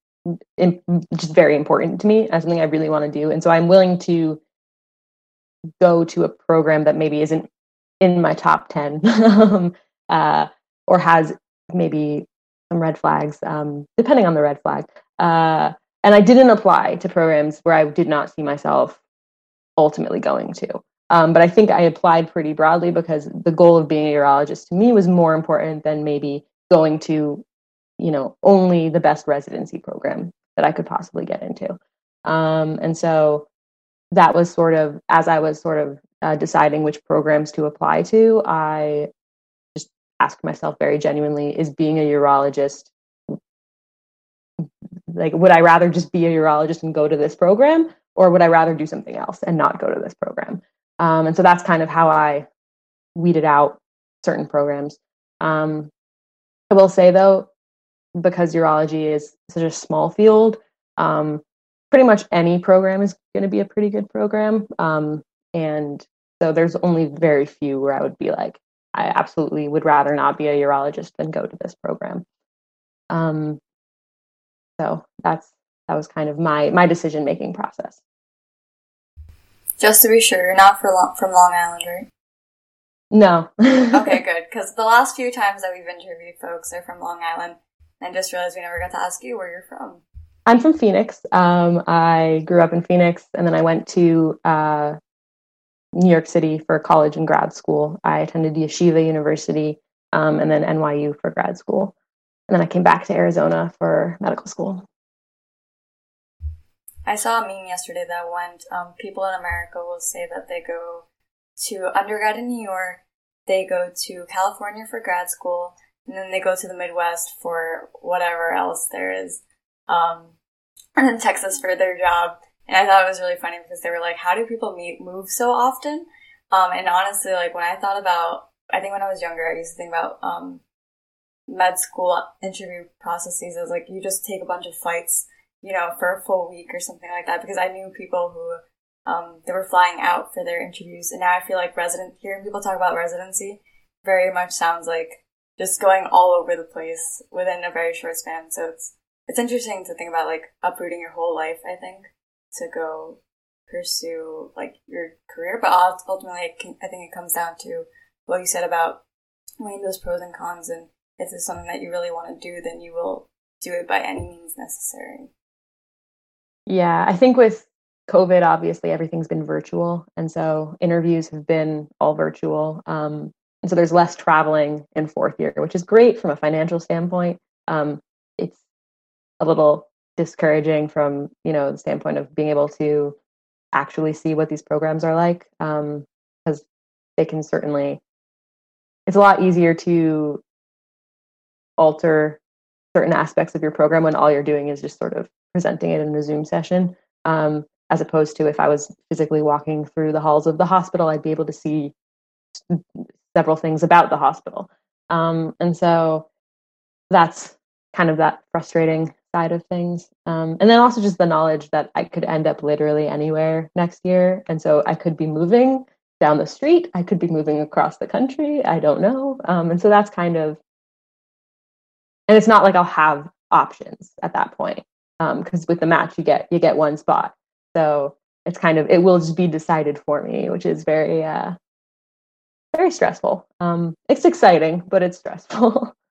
just very important to me as something I really want to do, and so I'm willing to go to a program that maybe isn't in my top ten um, uh, or has maybe some red flags, um, depending on the red flag. Uh, and I didn't apply to programs where I did not see myself ultimately going to. Um, but I think I applied pretty broadly because the goal of being a urologist to me was more important than maybe going to, you know, only the best residency program that I could possibly get into. Um, and so that was sort of as I was sort of uh, deciding which programs to apply to, I just asked myself very genuinely: Is being a urologist like would i rather just be a urologist and go to this program or would i rather do something else and not go to this program um, and so that's kind of how i weeded out certain programs. Um, i will say though because urology is such a small field um, pretty much any program is going to be a pretty good program. Um, and so there's only very few where i would be like i absolutely would rather not be a urologist than go to this program. Um, so that's that was kind of my my decision making process. Just to be sure, you're not for long, from Long Island, right? No. okay, good. Because the last few times that we've interviewed folks are from Long Island. And I just realized we never got to ask you where you're from. I'm from Phoenix. Um, I grew up in Phoenix, and then I went to uh, New York City for college and grad school. I attended Yeshiva University um, and then NYU for grad school. And then I came back to Arizona for medical school. I saw a meme yesterday that went um, people in America will say that they go to undergrad in New York, they go to California for grad school, and then they go to the Midwest for whatever else there is, um, and then Texas for their job. And I thought it was really funny because they were like, how do people meet, move so often? Um, and honestly, like when I thought about, I think when I was younger, I used to think about, um, med school interview processes as like, you just take a bunch of flights, you know, for a full week or something like that because I knew people who, um, they were flying out for their interviews. And now I feel like resident, hearing people talk about residency very much sounds like just going all over the place within a very short span. So it's, it's interesting to think about like uprooting your whole life, I think to go pursue like your career. But ultimately, I think it comes down to what you said about weighing those pros and cons. And if it's something that you really want to do, then you will do it by any means necessary. Yeah, I think with COVID, obviously everything's been virtual, and so interviews have been all virtual. Um, and so there's less traveling in fourth year, which is great from a financial standpoint. Um, it's a little discouraging from you know the standpoint of being able to actually see what these programs are like because um, they can certainly it's a lot easier to alter certain aspects of your program when all you're doing is just sort of presenting it in a zoom session um, as opposed to if i was physically walking through the halls of the hospital i'd be able to see several things about the hospital um, and so that's kind of that frustrating side of things. Um, and then also just the knowledge that I could end up literally anywhere next year. And so I could be moving down the street, I could be moving across the country. I don't know. Um, and so that's kind of, and it's not like I'll have options at that point because um, with the match you get you get one spot. So it's kind of it will just be decided for me, which is very uh, very stressful. Um, it's exciting, but it's stressful.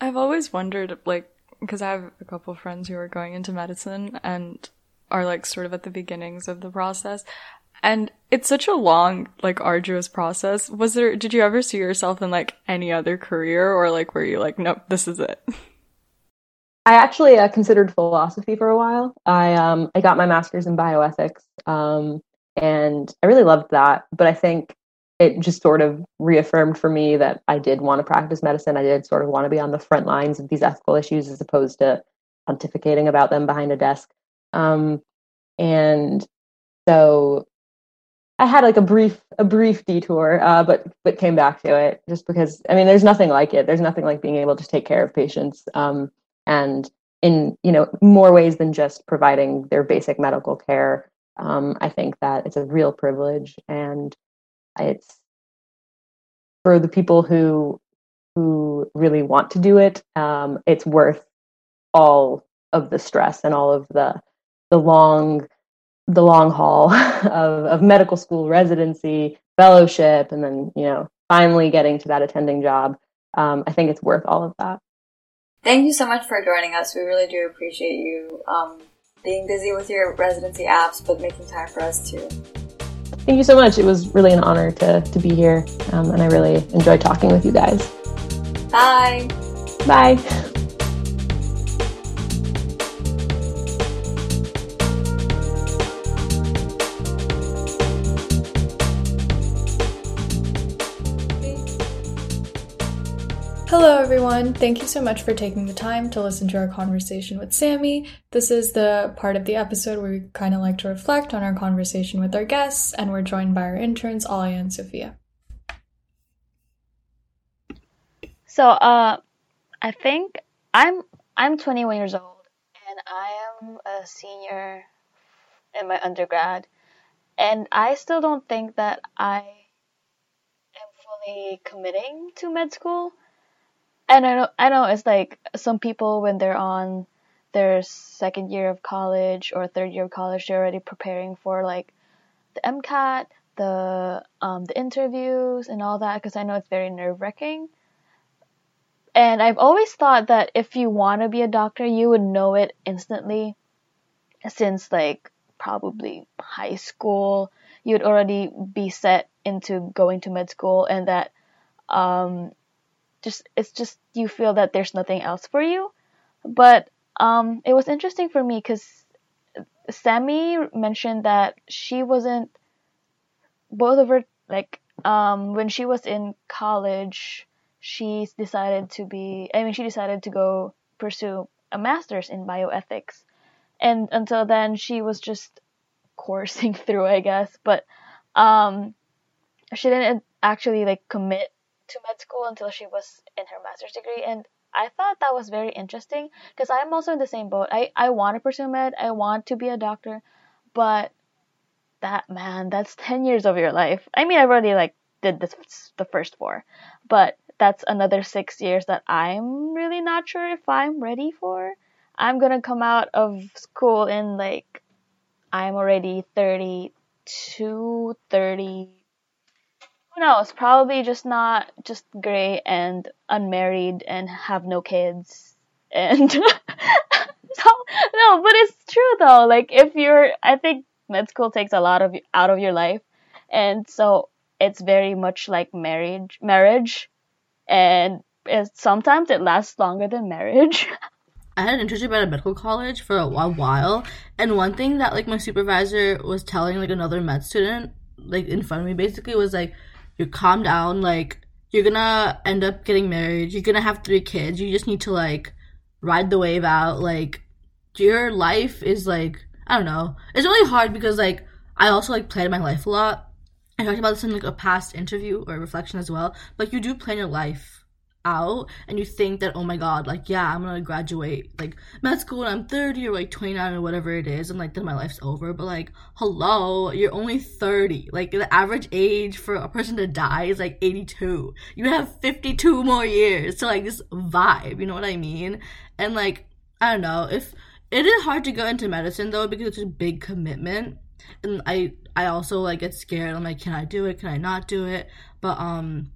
I've always wondered, like, because I have a couple friends who are going into medicine and are like sort of at the beginnings of the process. And it's such a long, like, arduous process. Was there, did you ever see yourself in like any other career or like were you like, nope, this is it? I actually uh, considered philosophy for a while. I um I got my master's in bioethics, um, and I really loved that. But I think it just sort of reaffirmed for me that I did want to practice medicine. I did sort of want to be on the front lines of these ethical issues as opposed to pontificating about them behind a desk. Um, and so I had like a brief a brief detour, uh, but but came back to it just because I mean there's nothing like it. There's nothing like being able to take care of patients um, and in you know more ways than just providing their basic medical care. Um, I think that it's a real privilege and it's for the people who who really want to do it. Um, it's worth all of the stress and all of the the long the long haul of, of medical school residency fellowship and then you know finally getting to that attending job um, i think it's worth all of that thank you so much for joining us we really do appreciate you um, being busy with your residency apps but making time for us too Thank you so much. It was really an honor to, to be here, um, and I really enjoyed talking with you guys. Bye. Bye. Everyone. Thank you so much for taking the time to listen to our conversation with Sammy. This is the part of the episode where we kind of like to reflect on our conversation with our guests, and we're joined by our interns, Alia and Sophia. So, uh, I think I'm I'm 21 years old, and I am a senior in my undergrad, and I still don't think that I am fully committing to med school and I know I know it's like some people when they're on their second year of college or third year of college, they're already preparing for like the MCAT the um, the interviews and all that because I know it's very nerve wracking. And I've always thought that if you want to be a doctor, you would know it instantly, since like probably high school, you'd already be set into going to med school, and that um, just it's just you feel that there's nothing else for you. But um, it was interesting for me because Sammy mentioned that she wasn't both of her like um when she was in college she decided to be I mean she decided to go pursue a master's in bioethics and until then she was just coursing through I guess but um she didn't actually like commit to med school until she was in her master's degree and I thought that was very interesting because I'm also in the same boat. I, I want to pursue med, I want to be a doctor, but that man, that's 10 years of your life. I mean, I already like did this the first four, but that's another 6 years that I'm really not sure if I'm ready for. I'm going to come out of school in like I'm already 32, 30 who knows? Probably just not just gray and unmarried and have no kids. And so, no, but it's true though. Like if you're, I think med school takes a lot of out of your life, and so it's very much like marriage. Marriage, and it, sometimes it lasts longer than marriage. I had an internship at a medical college for a while, and one thing that like my supervisor was telling like another med student, like in front of me, basically was like, "You calm down, like you're gonna end up getting married, you're gonna have three kids, you just need to like ride the wave out, like your life is like I don't know. It's really hard because like I also like plan my life a lot. I talked about this in like a past interview or reflection as well. Like you do plan your life out and you think that oh my god like yeah i'm gonna graduate like med school and i'm 30 or like 29 or whatever it is and like then my life's over. But like hello you're only 30 like the average age for a person to die is like 82 you have 52 more years. To like this vibe you know what i mean? And like i don't know. If it is hard to go into medicine though because it's a big commitment. And i i also like get scared. I'm like can i do it? Can i not do it? But um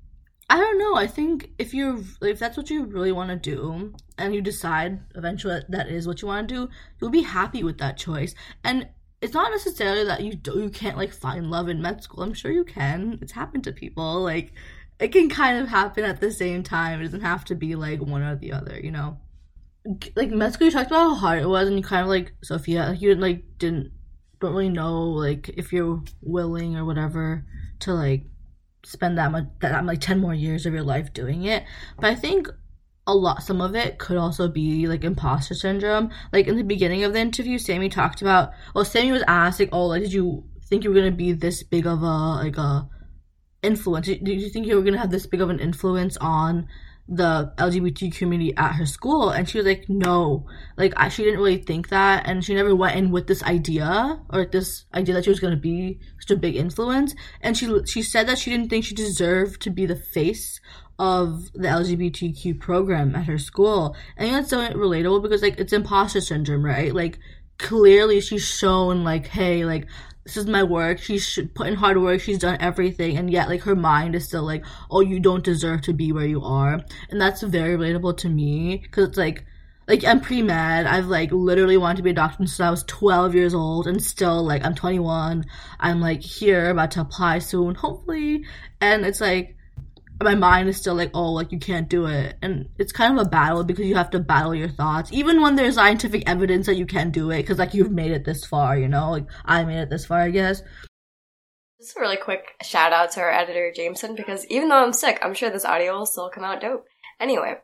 i don't know. I think if you're if that's what you really want to do and you decide eventually that is what you want to do you'll be happy with that choice. And it's not necessarily that you do, you can't like find love in med school. I'm sure you can. It's happened to people. Like it can kind of happen at the same time. It doesn't have to be like one or the other you know? Like med school you talked about how hard it was and you kind of like sophia you didn't like didn't don't really know like if you're willing or whatever to like spend that much that I'm like 10 more years of your life doing it. But i think a lot some of it could also be like imposter syndrome. Like in the beginning of the interview sammy talked about well sammy was asked like oh like did you think you were gonna be this big of a like a influence? Did you think you were gonna have this big of an influence on the LGBT community at her school and she was like no. Like I, she didn't really think that and she never went in with this idea or this idea that she was going to be such a big influence and she she said that she didn't think she deserved to be the face of the LGBTQ program at her school. And that's so relatable because like it's imposter syndrome right? Like clearly she's shown like hey like this is my work. She's put in hard work. She's done everything, and yet like her mind is still like, oh, you don't deserve to be where you are, and that's very relatable to me because it's like. Like I'm pre med. I've like literally wanted to be a doctor since I was 12 years old, and still like I'm 21. I'm like here about to apply soon, hopefully. And it's like my mind is still like, oh, like you can't do it. And it's kind of a battle because you have to battle your thoughts, even when there's scientific evidence that you can do it, because like you've made it this far, you know? Like I made it this far, I guess. Just a really quick shout out to our editor, Jameson, because even though I'm sick, I'm sure this audio will still come out dope. Anyway,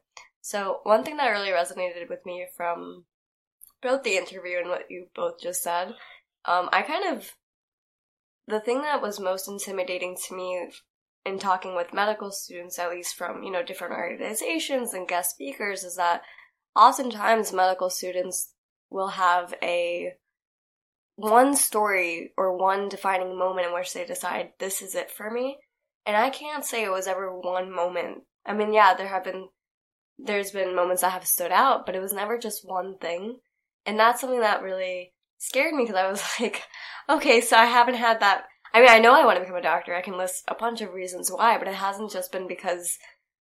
so one thing that really resonated with me from both the interview and what you both just said, um, I kind of, the thing that was most intimidating to me in talking with medical students, at least from, you know, different organizations and guest speakers, is that oftentimes medical students will have a one story or one defining moment in which they decide this is it for me. And I can't say it was ever one moment. I mean, yeah, there have been there's been moments that have stood out, but it was never just one thing. And that's something that really scared me because I was like, okay, so I haven't had that I mean, I know I want to become a doctor. I can list a bunch of reasons why, but it hasn't just been because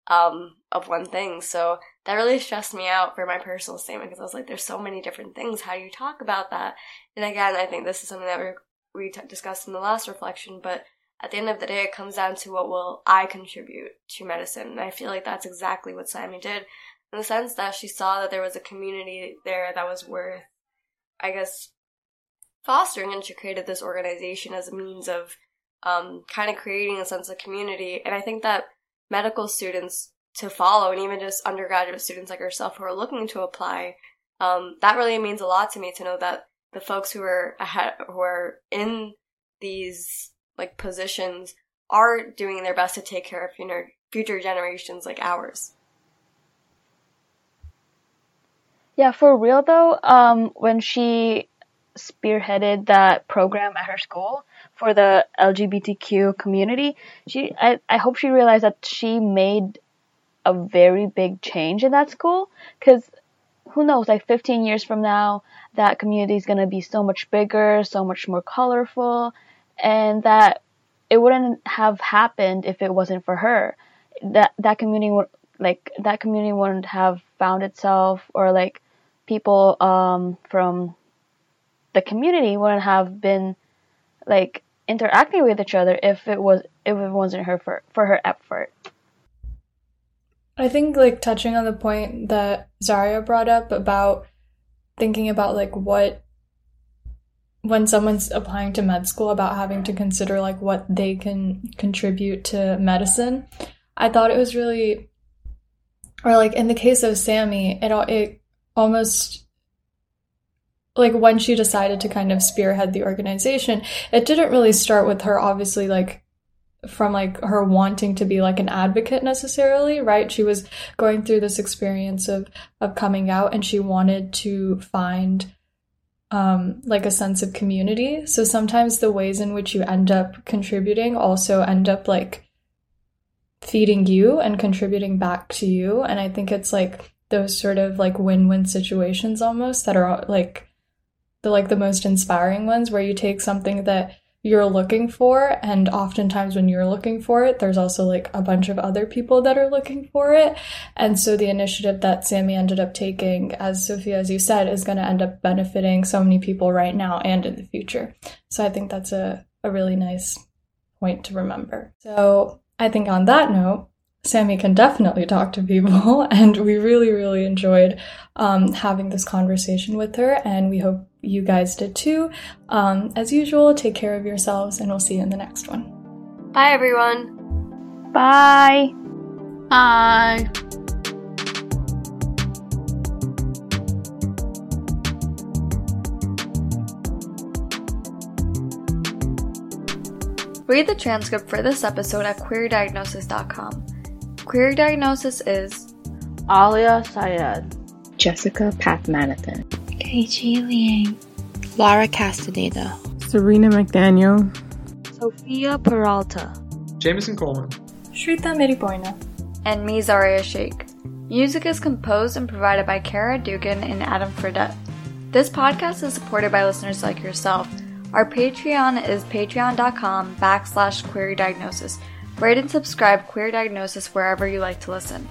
um, of one thing. So that really stressed me out for my personal statement because I was like, there's so many different things. How do you talk about that? And again, I think this is something that we we t- discussed in the last reflection, but at the end of the day, it comes down to what will I contribute to medicine. And I feel like that's exactly what Sammy did in the sense that she saw that there was a community there that was worth, I guess, fostering, and she created this organization as a means of um, kind of creating a sense of community. And I think that medical students to follow, and even just undergraduate students like yourself who are looking to apply, um, that really means a lot to me to know that the folks who are ahead, who are in these like positions, are doing their best to take care of know future generations like ours. Yeah, for real though, um, when she spearheaded that program at her school for the LGBTQ community, she I, I hope she realized that she made a very big change in that school because who knows like 15 years from now that community is going to be so much bigger so much more colorful and that it wouldn't have happened if it wasn't for her. That that community would like that community wouldn't have found itself or like people um, from the community wouldn't have been like interacting with each other if it was if it wasn't her for for her effort. I think like touching on the point that Zaria brought up about thinking about like what when someone's applying to med school about having to consider like what they can contribute to medicine. I thought it was really or like in the case of Sammy, it it almost like when she decided to kind of spearhead the organization, it didn't really start with her obviously like from like her wanting to be like an advocate necessarily, right? She was going through this experience of of coming out and she wanted to find um like a sense of community. So sometimes the ways in which you end up contributing also end up like feeding you and contributing back to you and I think it's like those sort of like win-win situations almost that are like the like the most inspiring ones where you take something that you're looking for and oftentimes when you're looking for it there's also like a bunch of other people that are looking for it. And so the initiative that sammy ended up taking as sophia as you said is going to end up benefiting so many people right now and in the future. So i think that's a, a really nice point to remember. So i think on that note Sammy can definitely talk to people, and we really, really enjoyed um, having this conversation with her, and we hope you guys did too. Um, as usual, take care of yourselves, and we'll see you in the next one. Bye, everyone. Bye. Bye. Read the transcript for this episode at queerdiagnosis.com. Queer Diagnosis is Alia Syed, Jessica Pathmanathan, KG Liang, Lara Castaneda, Serena McDaniel, Sophia Peralta, Jameson Coleman, Shritha Miriboina, and me, Zaria Sheikh. Music is composed and provided by Kara Dugan and Adam Fredette. This podcast is supported by listeners like yourself. Our Patreon is patreon.com backslash queer diagnosis. Rate and subscribe Queer Diagnosis wherever you like to listen.